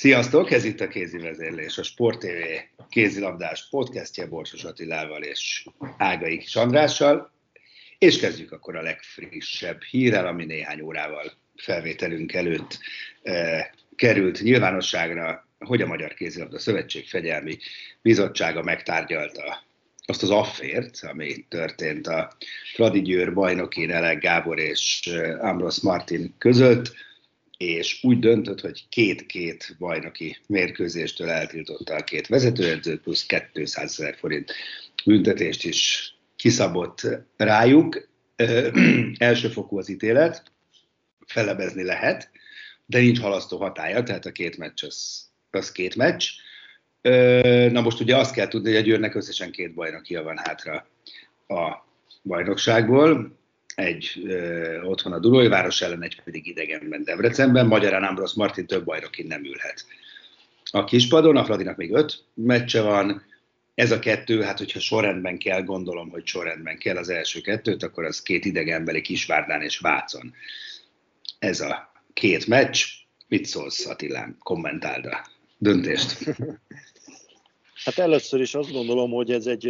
Sziasztok, ez itt a Kézi Vezérlés, a Sport TV kézilabdás podcastje Borsos Attilával és Ágai Kis. És kezdjük akkor a legfrissebb hírrel, ami néhány órával felvételünk előtt eh, került nyilvánosságra, hogy a Magyar Kézilabda Szövetség Fegyelmi Bizottsága megtárgyalta azt az affért, ami történt a Fradi Győr bajnoki Nelek Gábor és eh, Ambros Martin között, és úgy döntött, hogy két-két bajnoki mérkőzéstől eltiltotta a két vezetőedzőt, plusz 200 ezer forint büntetést is kiszabott rájuk. Elsőfokú az ítélet, felebezni lehet, de nincs halasztó hatája, tehát a két meccs az, az két meccs. Na most ugye azt kell tudni, hogy a Győrnek összesen két bajnokia van hátra a bajnokságból, egy ö, otthon a Dulói város ellen, egy pedig idegenben Debrecenben, magyarán Ambros Martin több bajnokin nem ülhet. A kispadon, a Fradinak még öt meccse van, ez a kettő, hát hogyha sorrendben kell, gondolom, hogy sorrendben kell az első kettőt, akkor az két idegenbeli Kisvárdán és Vácon. Ez a két meccs. Mit szólsz, Attilán? Kommentáld a döntést. Hát először is azt gondolom, hogy ez egy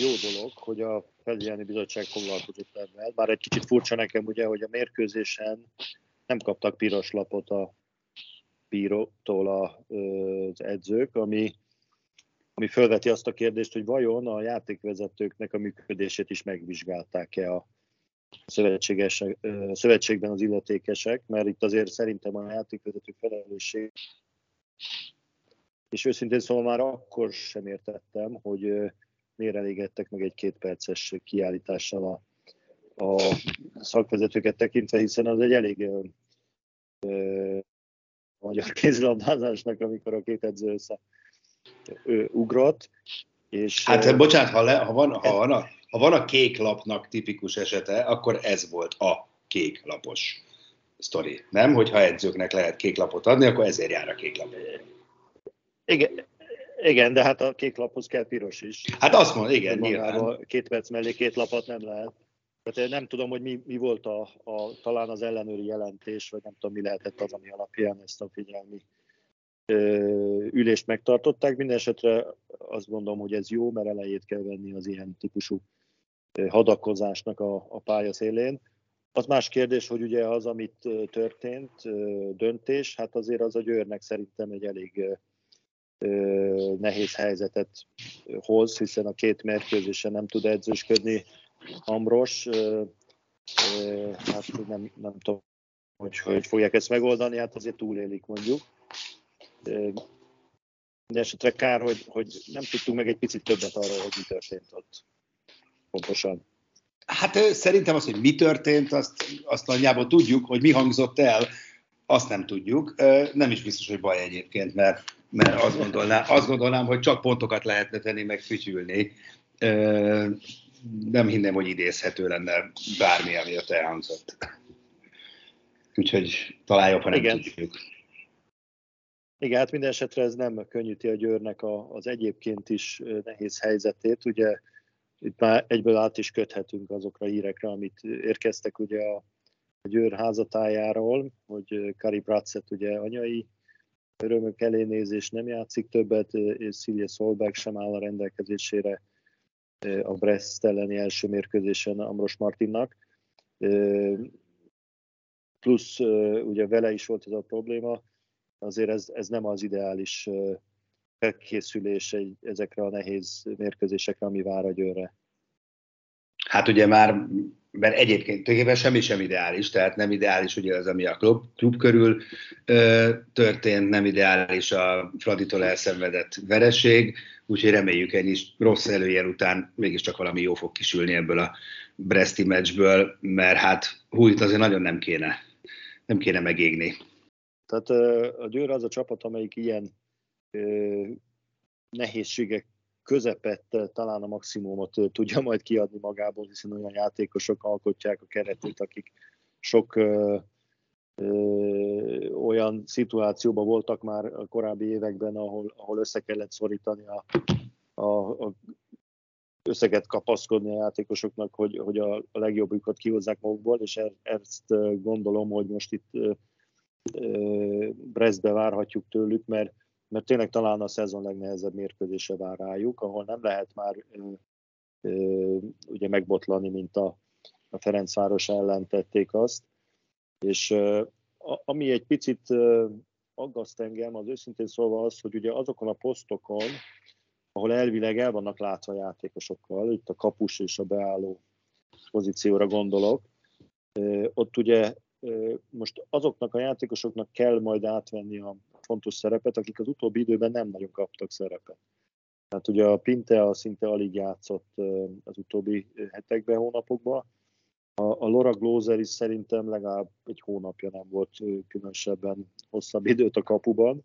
jó dolog, hogy a felügyelni bizottság foglalkozott ebben. Bár egy kicsit furcsa nekem ugye, hogy a mérkőzésen nem kaptak piros lapot a bírótól az edzők, ami ami felveti azt a kérdést, hogy vajon a játékvezetőknek a működését is megvizsgálták-e a szövetségben az illetékesek, mert itt azért szerintem a játékvezetők felelősség és őszintén szóval már akkor sem értettem, hogy miért elégedtek meg egy két perces kiállítással a, a szakvezetőket tekintve, hiszen az egy elég ö, ö, magyar kézilabdázásnak, amikor a két edző össze ő ugrott. És, hát uh, bocsánat, ha, le, ha, van, ha, van a, ha van a kék lapnak tipikus esete, akkor ez volt a kék lapos sztori. Nem, hogyha edzőknek lehet kék lapot adni, akkor ezért jár a kék lap. Igen, igen, de hát a kék laphoz kell piros is. Hát azt mondom, igen, nyilván. Két perc mellé két lapot nem lehet. Tehát nem tudom, hogy mi, mi volt a, a, talán az ellenőri jelentés, vagy nem tudom, mi lehetett az, ami alapján ezt a figyelmi ülést megtartották. Mindenesetre azt gondolom, hogy ez jó, mert elejét kell venni az ilyen típusú hadakozásnak a, a pálya szélén. Az más kérdés, hogy ugye az, amit történt, döntés, hát azért az a Győrnek szerintem egy elég nehéz helyzetet hoz, hiszen a két mérkőzésen nem tud edzősködni Amros. Hát nem, nem tudom, hogy, hogy fogják ezt megoldani, hát azért túlélik mondjuk de esetre kár, hogy, hogy nem tudtunk meg egy picit többet arról, hogy mi történt ott pontosan. Hát szerintem az, hogy mi történt, azt, azt nagyjából tudjuk, hogy mi hangzott el, azt nem tudjuk. Nem is biztos, hogy baj egyébként, mert, mert azt, gondolnám, azt gondolnám, hogy csak pontokat lehetne tenni, meg fütyülni. Nem hinném, hogy idézhető lenne bármi, ami ott elhangzott. Úgyhogy talán jobb, ha nem Igen. tudjuk. Igen, hát minden esetre ez nem könnyíti a Győrnek a, az egyébként is nehéz helyzetét. Ugye itt már egyből át is köthetünk azokra a hírekre, amit érkeztek ugye a, a Győr házatájáról, hogy Kari Pratzet ugye anyai örömök elénézés nem játszik többet, és Szilje Szolberg sem áll a rendelkezésére a Brest elleni első mérkőzésen Amros Martinnak. Plusz ugye vele is volt ez a probléma, azért ez, ez nem az ideális felkészülés ezekre a nehéz mérkőzésekre, ami vár a győrre? Hát ugye már, mert egyébként tulajdonképpen semmi sem ideális, tehát nem ideális ugye az, ami a klub, klub körül ö, történt, nem ideális a Fraditól elszenvedett vereség, úgyhogy reméljük egy rossz előjel után mégiscsak valami jó fog kisülni ebből a Bresti meccsből, mert hát hújt azért nagyon nem kéne, nem kéne megégni. Tehát a Győr az a csapat, amelyik ilyen nehézségek közepette talán a maximumot tudja majd kiadni magából, hiszen olyan játékosok alkotják a keretét, akik sok ö, ö, olyan szituációban voltak már a korábbi években, ahol, ahol össze kellett szorítani a, a, a összeget kapaszkodni a játékosoknak, hogy, hogy a, legjobbukat kihozzák magukból, és ezt gondolom, hogy most itt Brestbe várhatjuk tőlük, mert mert tényleg talán a szezon legnehezebb mérkőzése vár rájuk, ahol nem lehet már ö, ö, ugye megbotlani, mint a, a Ferencváros ellen tették azt. És ö, a, ami egy picit ö, aggaszt engem, az őszintén szólva az, hogy ugye azokon a posztokon, ahol elvileg el vannak látva játékosokkal, itt a kapus és a beálló pozícióra gondolok, ott ugye most azoknak a játékosoknak kell majd átvenni a fontos szerepet, akik az utóbbi időben nem nagyon kaptak szerepet. Tehát ugye a Pintea szinte alig játszott az utóbbi hetekben, hónapokban. A, a Laura Gloser is szerintem legalább egy hónapja nem volt különösebben hosszabb időt a kapuban.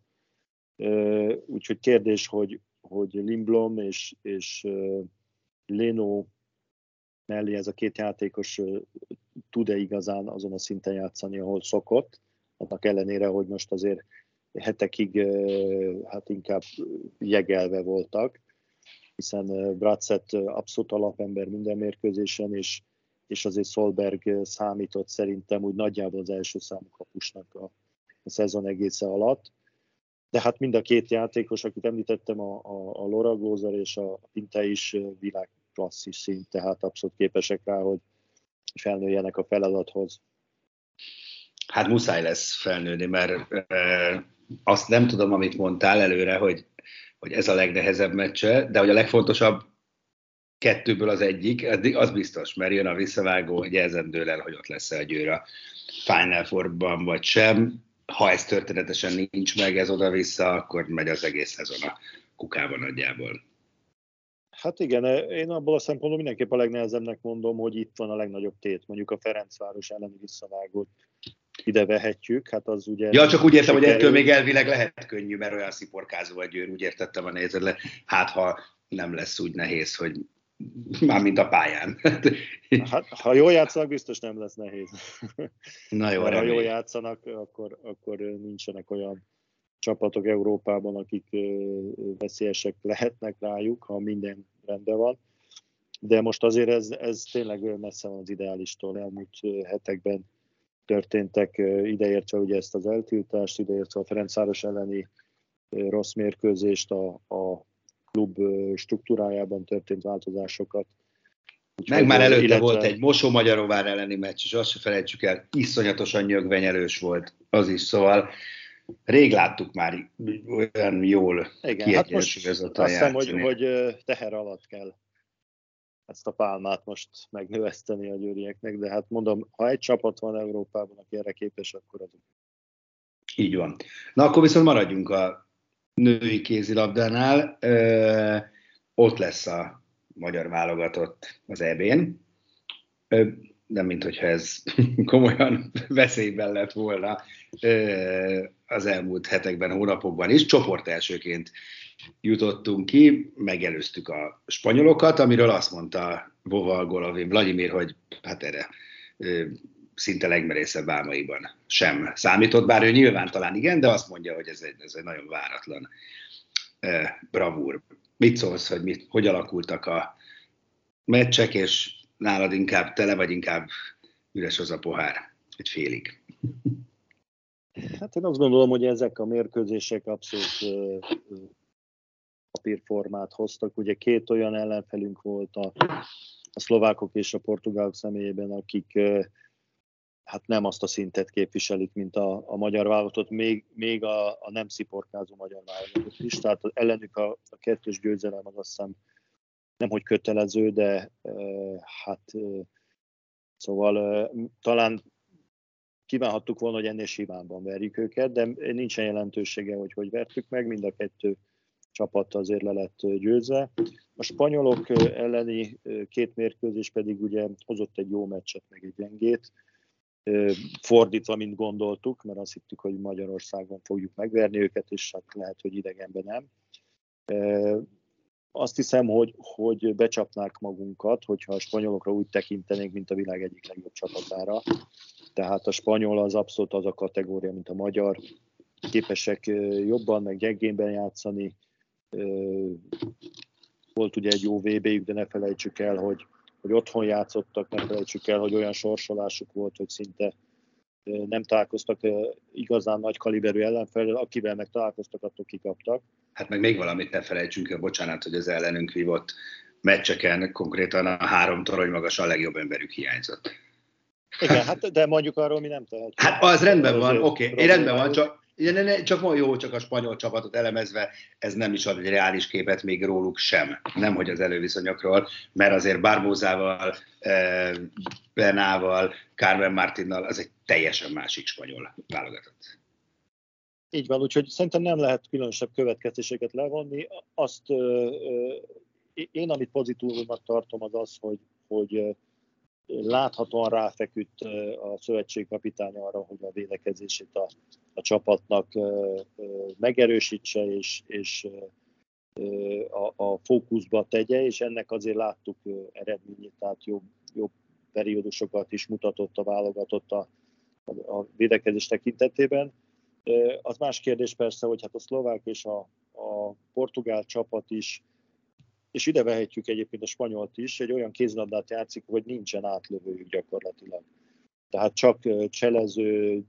Úgyhogy kérdés, hogy, hogy Limblom és, és Leno mellé ez a két játékos tud-e igazán azon a szinten játszani, ahol szokott, annak ellenére, hogy most azért hetekig hát inkább jegelve voltak, hiszen Bratszett abszolút alapember minden mérkőzésen, és, és azért Solberg számított szerintem úgy nagyjából az első számú kapusnak a, a szezon egésze alatt. De hát mind a két játékos, akit említettem, a, a, a Laura Glózer és a Pinte is világklasszis szint, tehát abszolút képesek rá, hogy felnőjenek a feladathoz. Hát muszáj lesz felnőni, mert azt nem tudom, amit mondtál előre, hogy, hogy ez a legnehezebb meccse, de hogy a legfontosabb kettőből az egyik, az biztos, mert jön a visszavágó, hogy ezen dől el, hogy ott lesz a győr a Final Four-ban, vagy sem. Ha ez történetesen nincs meg, ez oda-vissza, akkor megy az egész szezon a kukában nagyjából. Hát igen, én abból a szempontból mindenképp a legnehezebbnek mondom, hogy itt van a legnagyobb tét, mondjuk a Ferencváros elleni visszavágót ide vehetjük, hát az ugye... Ja, csak úgy értem, hogy ettől még elvileg lehet könnyű, mert olyan sziporkázó a győr, úgy értettem a nézet hát ha nem lesz úgy nehéz, hogy már mint a pályán. Hát, ha jól játszanak, biztos nem lesz nehéz. Na jó, ha jól játszanak, akkor, akkor nincsenek olyan csapatok Európában, akik veszélyesek lehetnek rájuk, ha minden rendben van. De most azért ez, ez tényleg messze van az ideálistól. Elmúlt hetekben történtek ideértve ugye ezt az eltiltást, ideértve a Ferencváros elleni rossz mérkőzést, a, a klub struktúrájában történt változásokat. Úgyhogy Meg már előtte illetve... volt egy Mosó Magyarovár elleni meccs, és azt se felejtsük el, iszonyatosan nyögvenyelős volt az is, szóval rég láttuk már olyan jól Igen, hát most azt hiszem, hogy, hogy teher alatt kell ezt a pálmát most megnöveszteni a győrieknek, de hát mondom, ha egy csapat van Európában, aki erre képes, akkor az. Így van. Na akkor viszont maradjunk a női kézilabdánál. Ö, ott lesz a magyar válogatott az EB-n. Nem, mint hogyha ez komolyan veszélyben lett volna az elmúlt hetekben, hónapokban is. Csoport elsőként jutottunk ki, megelőztük a spanyolokat, amiről azt mondta Vova Golovin Vladimir, hogy hát erre szinte legmerészebb álmaiban sem számított, bár ő nyilván talán igen, de azt mondja, hogy ez egy, ez egy nagyon váratlan bravúr. Mit szólsz, hogy mit, hogy alakultak a meccsek, és nálad inkább tele, vagy inkább üres az a pohár? Egy félig. Hát én azt gondolom, hogy ezek a mérkőzések abszolút papírformát hoztak. Ugye két olyan ellenfelünk volt a, a szlovákok és a portugálok személyében, akik hát nem azt a szintet képviselik, mint a, a magyar válogatott, még, még a, a nem sziporkázó magyar válogatott is. Tehát ellenük a, a kettős győzelem az azt hiszem nem hogy kötelező, de hát szóval talán kívánhattuk volna, hogy ennél simánban verjük őket, de nincsen jelentősége, hogy hogy vertük meg, mind a kettő csapat azért le lett győzve. A spanyolok elleni két mérkőzés pedig ugye hozott egy jó meccset, meg egy gyengét, fordítva, mint gondoltuk, mert azt hittük, hogy Magyarországon fogjuk megverni őket, és hát lehet, hogy idegenben nem. Azt hiszem, hogy, hogy becsapnák magunkat, hogyha a spanyolokra úgy tekintenénk, mint a világ egyik legjobb csapatára. Tehát a spanyol az abszolút az a kategória, mint a magyar. Képesek jobban, meg gyengénben játszani. Volt ugye egy jó VB-jük, de ne felejtsük el, hogy hogy otthon játszottak, ne felejtsük el, hogy olyan sorsolásuk volt, hogy szinte nem találkoztak igazán nagy kaliberű ellenfelel, akivel meg találkoztak, attól kikaptak. Hát meg még valamit ne felejtsünk el, bocsánat, hogy az ellenünk vívott meccseken konkrétan a három torony magas a legjobb emberük hiányzott. Igen, hát de mondjuk arról mi nem tehetünk. Hát az rendben van, oké, okay. rendben van, csak ne, ne, csak ma jó, csak a spanyol csapatot elemezve, ez nem is ad egy reális képet még róluk sem, nem hogy az előviszonyokról, mert azért Barbózával, eh, Benával, Carmen Martinnal az egy teljesen másik spanyol válogatott. Így van, úgyhogy szerintem nem lehet különösebb következtéseket levonni. Azt én, amit pozitívumnak tartom, az az, hogy, hogy láthatóan ráfeküdt a szövetségkapitány arra, hogy a védekezését a, a csapatnak megerősítse és, és a, a fókuszba tegye, és ennek azért láttuk eredményét, tehát jobb, jobb periódusokat is mutatott a válogatott a, a védekezés tekintetében. Az más kérdés persze, hogy hát a szlovák és a, a portugál csapat is és ide vehetjük egyébként a spanyolt is, egy olyan kézlabdát játszik, hogy nincsen átlövőjük gyakorlatilag. Tehát csak cselező,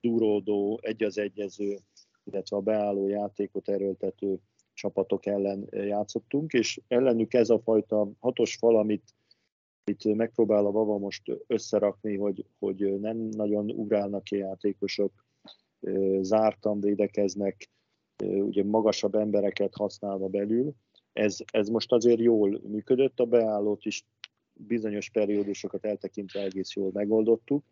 duródó, egy az egyező, illetve a beálló játékot erőltető csapatok ellen játszottunk, és ellenük ez a fajta hatos fal, amit itt megpróbál a Vava most összerakni, hogy, hogy nem nagyon ugrálnak ki játékosok, zártan védekeznek, ugye magasabb embereket használva belül, ez, ez most azért jól működött, a beállót is bizonyos periódusokat eltekintve egész jól megoldottuk,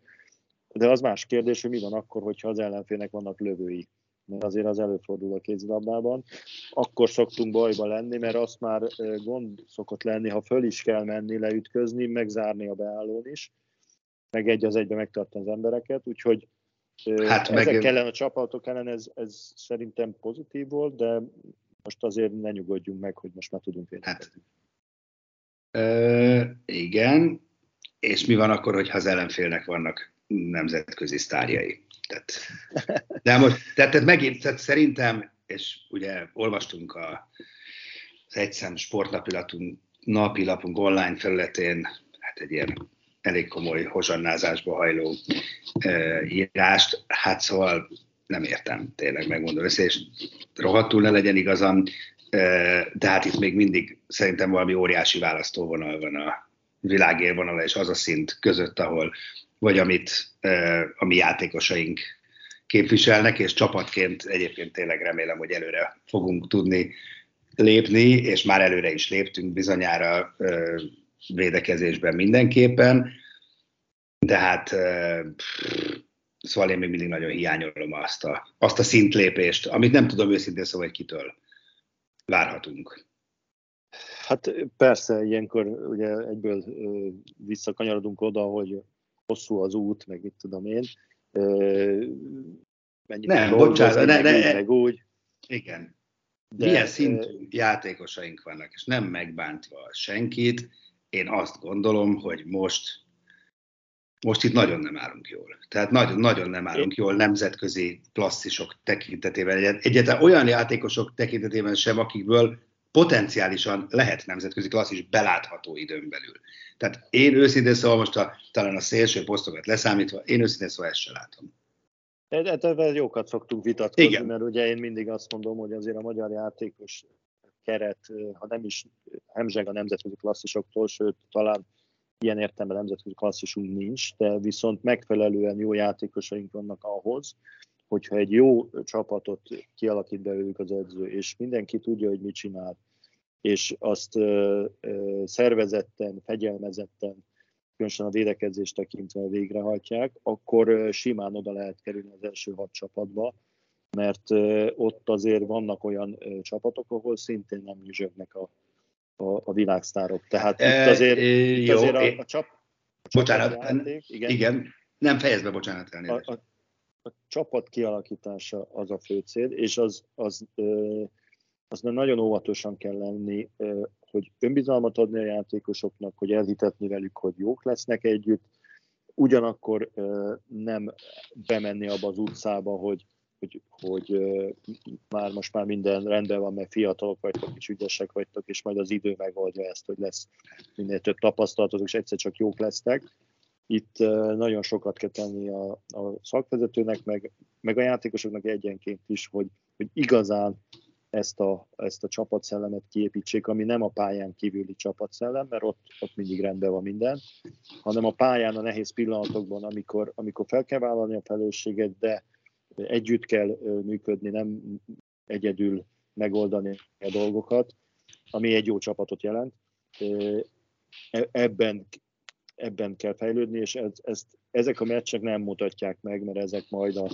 de az más kérdés, hogy mi van akkor, hogyha az ellenfélnek vannak lövői. Mert azért az előfordul a kézilabdában. Akkor szoktunk bajba lenni, mert azt már gond szokott lenni, ha föl is kell menni, leütközni, megzárni a beállón is, meg egy az egybe megtartani az embereket, úgyhogy hát ezek meg... ellen a csapatok ellen ez, ez szerintem pozitív volt, de most azért ne nyugodjunk meg, hogy most már tudunk védekezni. Hát, ö, igen, és mi van akkor, hogyha az ellenfélnek vannak nemzetközi sztárjai? Tehát, de most, tehát, tehát megint, tehát szerintem, és ugye olvastunk a, az egyszem sportnapilapunk napilapunk online felületén, hát egy ilyen elég komoly hozsannázásba hajló írást, hát szóval nem értem, tényleg megmondom össze, és rohadtul ne legyen igazam, de hát itt még mindig szerintem valami óriási választóvonal van a világérvonal és az a szint között, ahol vagy amit a mi játékosaink képviselnek, és csapatként egyébként tényleg remélem, hogy előre fogunk tudni lépni, és már előre is léptünk bizonyára védekezésben mindenképpen, de hát Szóval én még mindig nagyon hiányolom azt a, azt a szintlépést, amit nem tudom őszintén szóval, hogy kitől várhatunk. Hát persze, ilyenkor ugye egyből visszakanyarodunk oda, hogy hosszú az út, meg mit tudom én. Mennyit nem, bocsánat, ne, ne, meg, meg úgy. Igen. De, Milyen szintű játékosaink vannak, és nem megbántva senkit, én azt gondolom, hogy most most itt nagyon nem állunk jól. Tehát nagyon, nagyon nem állunk jól nemzetközi klasszisok tekintetében. Egyáltalán olyan játékosok tekintetében sem, akikből potenciálisan lehet nemzetközi klasszis belátható időn belül. Tehát én őszintén szóval most a, talán a szélső posztokat leszámítva, én őszintén szóval ezt sem látom. Ebben jókat szoktunk vitatkozni, Igen. mert ugye én mindig azt mondom, hogy azért a magyar játékos keret, ha nem is hemzseg a nemzetközi klasszisoktól, sőt talán ilyen értelemben nemzetközi klasszisunk nincs, de viszont megfelelően jó játékosaink vannak ahhoz, hogyha egy jó csapatot kialakít belőlük az edző, és mindenki tudja, hogy mit csinál, és azt ö, ö, szervezetten, fegyelmezetten, különösen a védekezést tekintve végrehajtják, akkor simán oda lehet kerülni az első hat csapatba, mert ott azért vannak olyan csapatok, ahol szintén nem nyüzsögnek a, a, a világsztárok. Tehát e, itt azért, e, itt jó, azért a, a, csap, a bocsánat, játék, igen, igen, nem fejezd be, bocsánat, elnézést. A, a, a csapat kialakítása az a fő cél, és az, az, az nagyon óvatosan kell lenni, hogy önbizalmat adni a játékosoknak, hogy elhitetni velük, hogy jók lesznek együtt, ugyanakkor nem bemenni abba az utcába, hogy, hogy, hogy már most már minden rendben van, mert fiatalok vagytok, és ügyesek vagytok, és majd az idő megoldja ezt, hogy lesz minél több tapasztalatotok, és egyszer csak jók lesztek. Itt nagyon sokat kell tenni a, a szakvezetőnek, meg, meg a játékosoknak egyenként is, hogy, hogy igazán ezt a, ezt a csapatszellemet kiépítsék, ami nem a pályán kívüli csapatszellem, mert ott, ott mindig rendben van minden, hanem a pályán a nehéz pillanatokban, amikor, amikor fel kell vállalni a felelősséget, de együtt kell működni, nem egyedül megoldani a dolgokat, ami egy jó csapatot jelent. E, ebben ebben kell fejlődni, és ez, ezt, ezek a meccsek nem mutatják meg, mert ezek majd a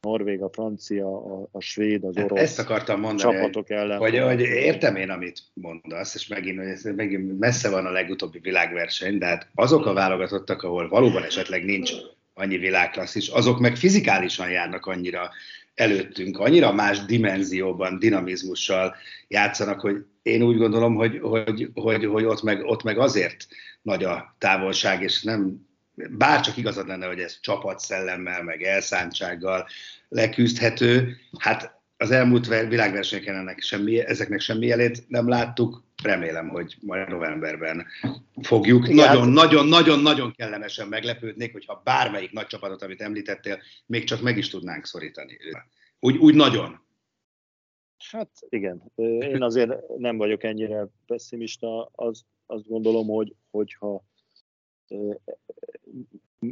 norvég, a francia, a, a svéd, az hát orosz Ezt akartam mondani, csapatok ellen. Hogy, hogy értem én, amit mondasz, és megint, hogy ez megint messze van a legutóbbi világverseny, de hát azok a válogatottak, ahol valóban esetleg nincs annyi világklasszis, azok meg fizikálisan járnak annyira előttünk, annyira más dimenzióban, dinamizmussal játszanak, hogy én úgy gondolom, hogy, hogy, hogy, hogy ott, meg, ott meg azért nagy a távolság, és nem, bárcsak igazad lenne, hogy ez csapatszellemmel, meg elszántsággal leküzdhető, hát az elmúlt világversenyeken ennek semmi, ezeknek semmi jelét nem láttuk, remélem, hogy majd novemberben fogjuk. Nagyon-nagyon-nagyon-nagyon kellemesen meglepődnék, hogyha bármelyik nagy csapatot, amit említettél, még csak meg is tudnánk szorítani. Úgy, úgy nagyon. Hát igen, én azért nem vagyok ennyire pessimista, az, azt gondolom, hogy, hogyha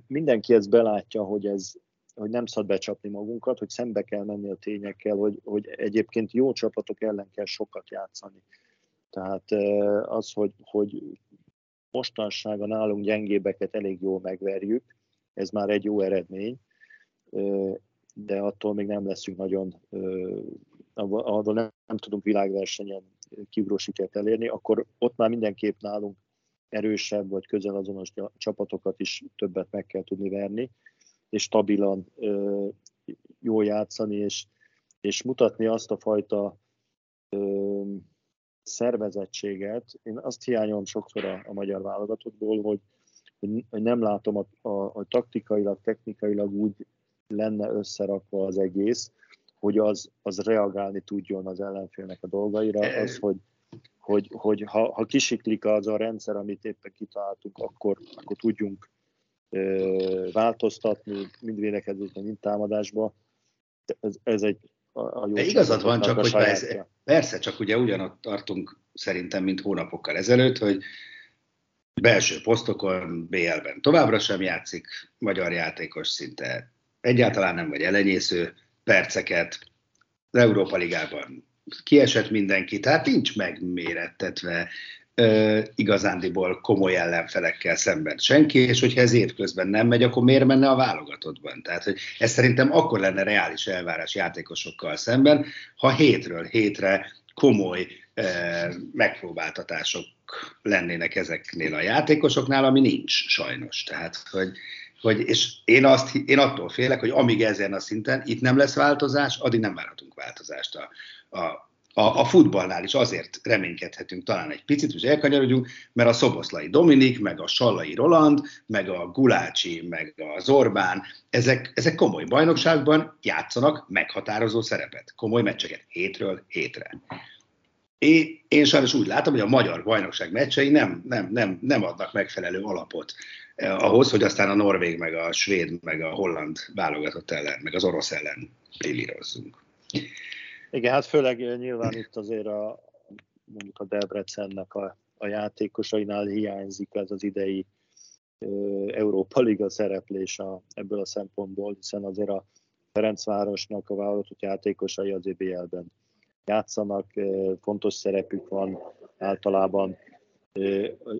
mindenki ezt belátja, hogy ez hogy nem szabad becsapni magunkat, hogy szembe kell menni a tényekkel, hogy, hogy egyébként jó csapatok ellen kell sokat játszani. Tehát az, hogy, hogy mostansága nálunk gyengébeket elég jól megverjük, ez már egy jó eredmény, de attól még nem leszünk nagyon, ahol nem, tudunk világversenyen kiugró sikert elérni, akkor ott már mindenképp nálunk erősebb vagy közel azonos csapatokat is többet meg kell tudni verni, és stabilan jól játszani, és, és mutatni azt a fajta szervezettséget. Én azt hiányolom sokszor a, a magyar válogatottból, hogy, hogy nem látom, a, a, a taktikailag, technikailag úgy lenne összerakva az egész, hogy az, az reagálni tudjon az ellenfélnek a dolgaira, az, hogy, hogy, hogy ha, ha kisiklik az a rendszer, amit éppen kitaláltunk, akkor, akkor tudjunk ö, változtatni, mind védekezésben, mind támadásban. Ez, ez egy a, jó igazad van, csak hogy persze, persze, csak ugye ugyanott tartunk szerintem, mint hónapokkal ezelőtt, hogy belső posztokon, BL-ben továbbra sem játszik magyar játékos szinte. Egyáltalán nem vagy elenyésző perceket, az Európa Ligában kiesett mindenki, tehát nincs megmérettetve igazándiból komoly ellenfelekkel szemben senki, és hogyha ez évközben nem megy, akkor miért menne a válogatottban? Tehát, hogy ez szerintem akkor lenne reális elvárás játékosokkal szemben, ha hétről hétre komoly ö, megpróbáltatások lennének ezeknél a játékosoknál, ami nincs sajnos. Tehát, hogy, hogy és én, azt, én attól félek, hogy amíg ezen a szinten itt nem lesz változás, addig nem várhatunk változást a, a a, a futballnál is azért reménykedhetünk talán egy picit, hogy elkanyarodjunk, mert a Szoboszlai Dominik, meg a Sallai Roland, meg a Gulácsi, meg a Zorbán, ezek, ezek komoly bajnokságban játszanak meghatározó szerepet, komoly meccseket hétről hétre. Én, én sajnos úgy látom, hogy a magyar bajnokság meccsei nem, nem, nem, nem adnak megfelelő alapot eh, ahhoz, hogy aztán a norvég, meg a svéd, meg a holland válogatott ellen, meg az orosz ellen brillírozzunk. Igen, hát főleg nyilván itt azért a, mondjuk a Debrecennek a, a játékosainál hiányzik ez az idei Európa Liga szereplés a, ebből a szempontból, hiszen azért a Ferencvárosnak a válogatott játékosai az EBL-ben játszanak, fontos szerepük van általában.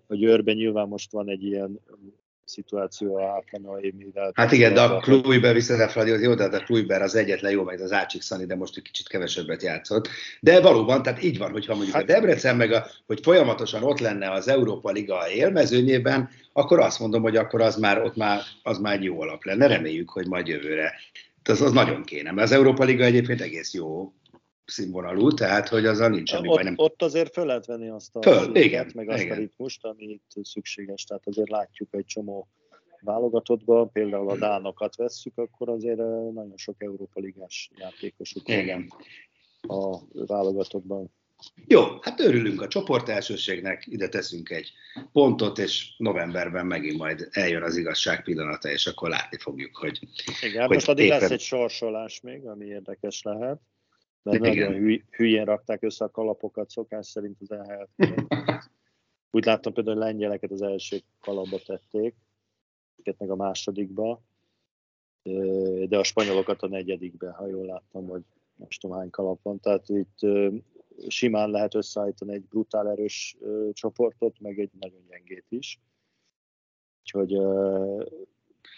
A Győrben nyilván most van egy ilyen szituáció a Áplanai, mivel... Hát igen, de a Kluiber viszont az jó, tehát a Kluiber az egyetlen jó, meg az Ácsik Szani, de most egy kicsit kevesebbet játszott. De valóban, tehát így van, hogyha mondjuk hát, a Debrecen meg a, hogy folyamatosan ott lenne az Európa Liga élmezőnyében, akkor azt mondom, hogy akkor az már ott már, az már egy jó alap lenne. Reméljük, hogy majd jövőre. Az, az nagyon kéne, mert az Európa Liga egyébként egész jó színvonalú, tehát hogy azzal nincs semmi ott, baj. Nem... Ott azért föl lehet venni azt a föl, igen, meg azt igen. a ritmust, ami itt szükséges. Tehát azért látjuk egy csomó válogatottban, például a Dánokat vesszük, akkor azért nagyon sok Európa Ligás játékosuk igen. a válogatottban. Jó, hát örülünk a csoport elsőségnek, ide teszünk egy pontot, és novemberben megint majd eljön az igazság pillanata, és akkor látni fogjuk, hogy... Igen, hogy most addig éppen... lesz egy sorsolás még, ami érdekes lehet. Mert Igen. nagyon hüly, hülyén rakták össze a kalapokat szokás szerint az elhelyet. Úgy láttam például, hogy lengyeleket az első kalapba tették, őket meg a másodikba, de a spanyolokat a negyedikbe, ha jól láttam, hogy most tudom hány kalap van. Tehát itt simán lehet összeállítani egy brutál erős csoportot, meg egy nagyon gyengét is. Úgyhogy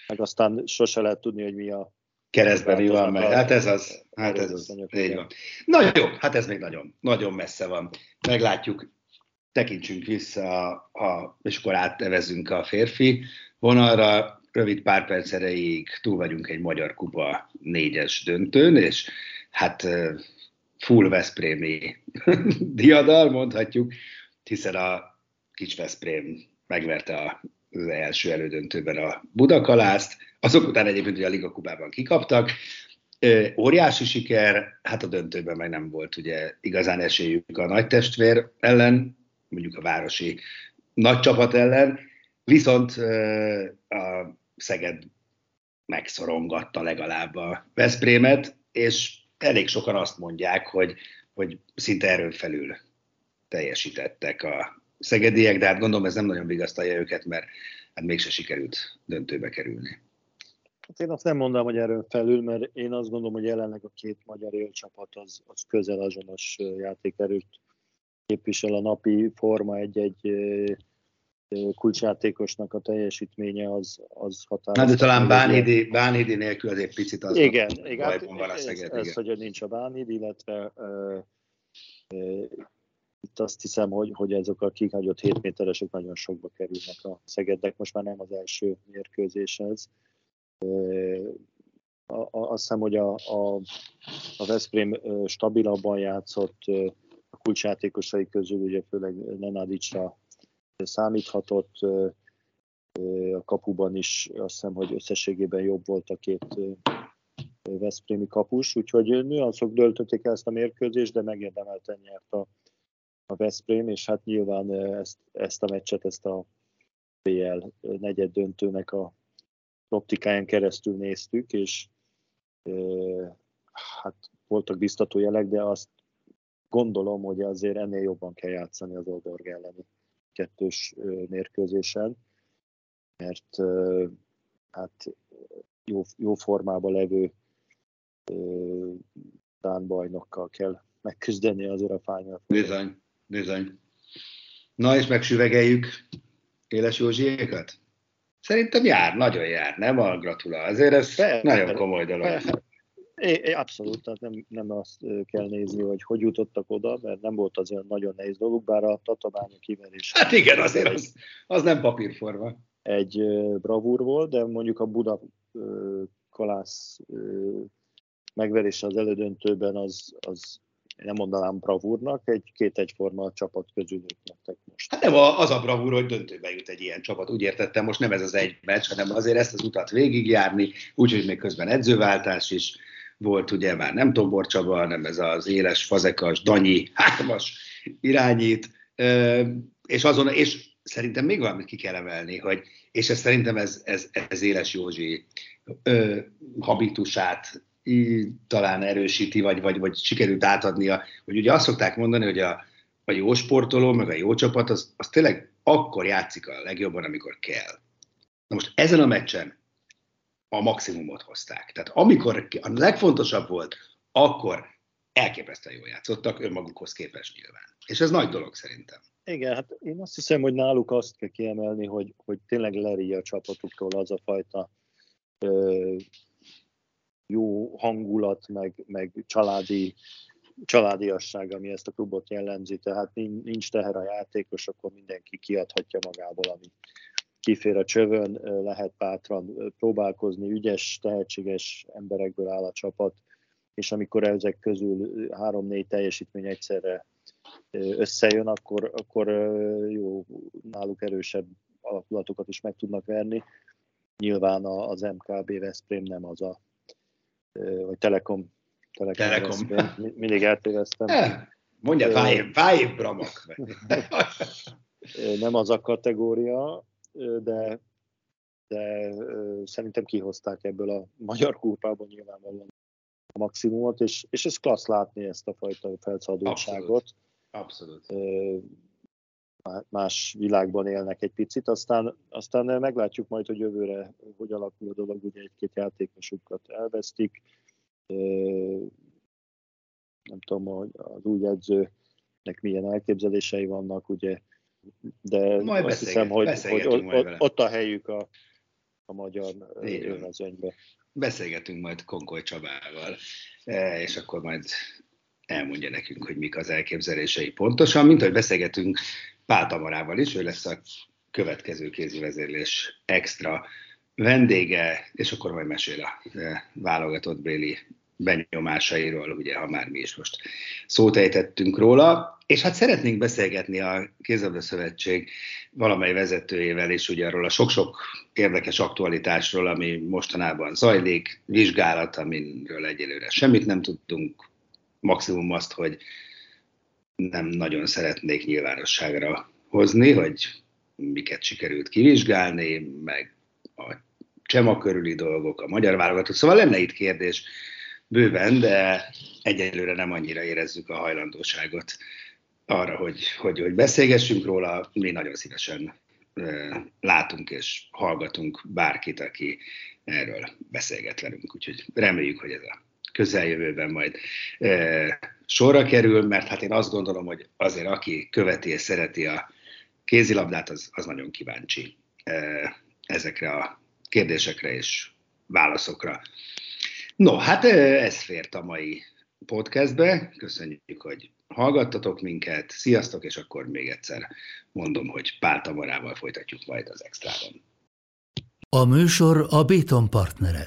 meg aztán sose lehet tudni, hogy mi a keresztben mi van meg. Hát ez az. Hát ez az. Így van. Na jó, hát ez még nagyon, nagyon messze van. Meglátjuk, tekintsünk vissza, a, a, és akkor átnevezünk a férfi vonalra. Rövid pár perc erejéig túl vagyunk egy Magyar Kupa négyes döntőn, és hát full Veszprémi diadal mondhatjuk, hiszen a kis Veszprém megverte az első elődöntőben a Budakalászt, azok után egyébként ugye a Liga Kupában kikaptak, óriási siker, hát a döntőben meg nem volt ugye igazán esélyük a nagy testvér ellen, mondjuk a városi nagy csapat ellen, viszont a Szeged megszorongatta legalább a Veszprémet, és elég sokan azt mondják, hogy, hogy szinte erőn felül teljesítettek a szegediek, de hát gondolom ez nem nagyon vigasztalja őket, mert hát mégse sikerült döntőbe kerülni. Hát én azt nem mondanám, hogy erről felül, mert én azt gondolom, hogy jelenleg a két magyar élcsapat az, az közel azonos játékerőt képvisel a napi forma egy-egy kulcsjátékosnak a teljesítménye az, az határozó. Na, de talán Bánhidi, Bánhidi nélkül azért picit az igen, igen, hát bajban van a ez, Szeged. ez, igen. hogy nincs a Bánhid, illetve ö, ö, itt azt hiszem, hogy, hogy ezek a kihagyott 7 méteresek nagyon sokba kerülnek a Szegednek, most már nem az első mérkőzés ez. Azt hiszem, hogy a, a, a Veszprém stabilabban játszott, a kulcsjátékosai közül ugye főleg Nenadicsra számíthatott, a kapuban is azt hiszem, hogy összességében jobb volt a két Veszprémi kapus, úgyhogy nüanszok döltötték ezt a mérkőzést, de megérdemelten nyert a, a Veszprém, és hát nyilván ezt, ezt a meccset, ezt a BL negyed döntőnek a optikáján keresztül néztük, és hát voltak biztató jelek, de azt gondolom, hogy azért ennél jobban kell játszani az Oldorg elleni kettős mérkőzésen, mert hát jó, jó formában levő Dán bajnokkal kell megküzdeni azért a Final Bizony, bizony. Na és megsüvegeljük Éles Józsiékat? Szerintem jár, nagyon jár, nem a gratulál. Azért ez Persze. nagyon komoly dolog. É, é, abszolút, tehát nem, nem azt kell nézni, hogy hogy jutottak oda, mert nem volt az olyan nagyon nehéz dolog, bár a tatabánya kiverés Hát igen, azért az, az nem papírforma. egy bravúr volt, de mondjuk a Buda Kalász megverése az elődöntőben az, az nem mondanám bravúrnak, egy két egyforma csapat közül ők lettek most. Hát nem az a bravúr, hogy döntőbe jut egy ilyen csapat. Úgy értettem, most nem ez az egy meccs, hanem azért ezt az utat végigjárni, úgyhogy még közben edzőváltás is volt, ugye már nem Tobor Csaba, hanem ez az éles, fazekas, Danyi, hármas irányít, és azon, és szerintem még valamit ki kell emelni, hogy, és ez szerintem ez, ez, ez éles Józsi ö, habitusát talán erősíti, vagy, vagy, vagy sikerült átadnia, hogy ugye azt szokták mondani, hogy a, a jó sportoló, meg a jó csapat, az, az tényleg akkor játszik a legjobban, amikor kell. Na most ezen a meccsen a maximumot hozták. Tehát amikor a legfontosabb volt, akkor elképesztően jól játszottak önmagukhoz képest nyilván. És ez nagy dolog szerintem. Igen, hát én azt hiszem, hogy náluk azt kell kiemelni, hogy, hogy tényleg leri a csapatuktól az a fajta ö, jó hangulat, meg, meg családi, családiasság, ami ezt a klubot jellemzi. Tehát nincs teher a játékos, akkor mindenki kiadhatja magából, ami kifér a csövön, lehet bátran próbálkozni, ügyes, tehetséges emberekből áll a csapat, és amikor ezek közül három-négy teljesítmény egyszerre összejön, akkor, akkor jó, náluk erősebb alakulatokat is meg tudnak verni. Nyilván az MKB Veszprém nem az a, vagy Telekom, Telekom, Telekom. Veszprém, mindig eltéveztem. Mondja, Vájév Bramak. nem az a kategória, de, de szerintem kihozták ebből a magyar kúpában nyilvánvalóan a maximumot, és, és ez klassz látni ezt a fajta felszabadultságot. Abszolút. Más világban élnek egy picit, aztán, aztán meglátjuk majd, hogy jövőre hogy alakul a dolog, ugye egy-két játékosukat elvesztik, nem tudom, hogy az új edzőnek milyen elképzelései vannak, ugye, de majd azt hiszem, hogy, hogy ott, ott a helyük a, a magyar élmezőnyben beszélgetünk majd Konkoly Csabával, és akkor majd elmondja nekünk, hogy mik az elképzelései pontosan, mint hogy beszélgetünk Pál Tamarával is, ő lesz a következő kézi vezérlés extra vendége, és akkor majd mesél a e, válogatott Béli benyomásairól, ugye, ha már mi is most szót ejtettünk róla. És hát szeretnénk beszélgetni a Kézabda Szövetség valamely vezetőjével is ugye arról a sok-sok érdekes aktualitásról, ami mostanában zajlik, vizsgálat, amiről egyelőre semmit nem tudtunk, maximum azt, hogy nem nagyon szeretnék nyilvánosságra hozni, hogy miket sikerült kivizsgálni, meg a csema körüli dolgok, a magyar válogatott. Szóval lenne itt kérdés bőven, de egyelőre nem annyira érezzük a hajlandóságot arra, hogy, hogy, hogy beszélgessünk róla. Mi nagyon szívesen látunk és hallgatunk bárkit, aki erről beszélget velünk. Úgyhogy reméljük, hogy ez a közeljövőben majd e, sorra kerül, mert hát én azt gondolom, hogy azért aki követi és szereti a kézilabdát, az, az nagyon kíváncsi e, ezekre a kérdésekre és válaszokra. No, hát ez fért a mai podcastbe. Köszönjük, hogy hallgattatok minket. Sziasztok, és akkor még egyszer mondom, hogy Pál Tamarával folytatjuk majd az extrában. A műsor a Béton partnere.